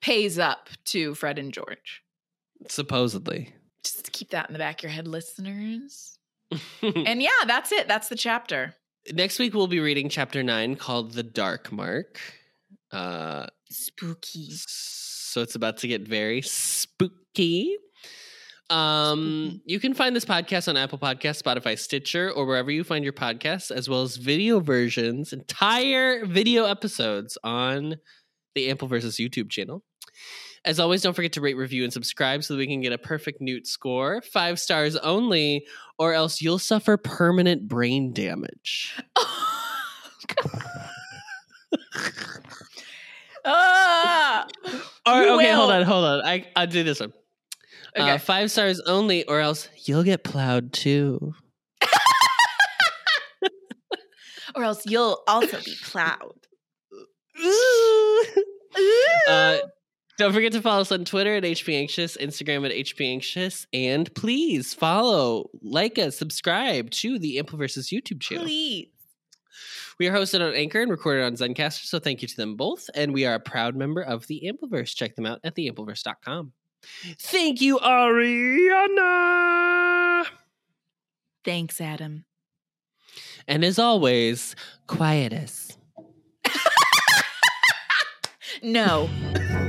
pays up to Fred and George. Supposedly. Just keep that in the back of your head, listeners. [laughs] And yeah, that's it. That's the chapter. Next week we'll be reading chapter nine called The Dark Mark. Uh Spooky. so it's about to get very spooky. Um, you can find this podcast on Apple Podcasts, Spotify, Stitcher, or wherever you find your podcasts, as well as video versions, entire video episodes on the Ampliverse YouTube channel. As always, don't forget to rate, review, and subscribe so that we can get a perfect Newt score, five stars only, or else you'll suffer permanent brain damage. [laughs] ah! Okay, hold on, hold on. I I'll do this one. Okay. Uh, five stars only, or else you'll get plowed too. [laughs] or else you'll also be plowed. [laughs] uh, don't forget to follow us on Twitter at HP Anxious, Instagram at HP Anxious, and please follow, like us, subscribe to the Ampliverse YouTube channel. Please. We are hosted on Anchor and recorded on Zencastr, so thank you to them both. And we are a proud member of the Ampliverse. Check them out at theampliverse.com. Thank you, Ariana. Thanks, Adam. And as always, quietus. [laughs] No. [laughs]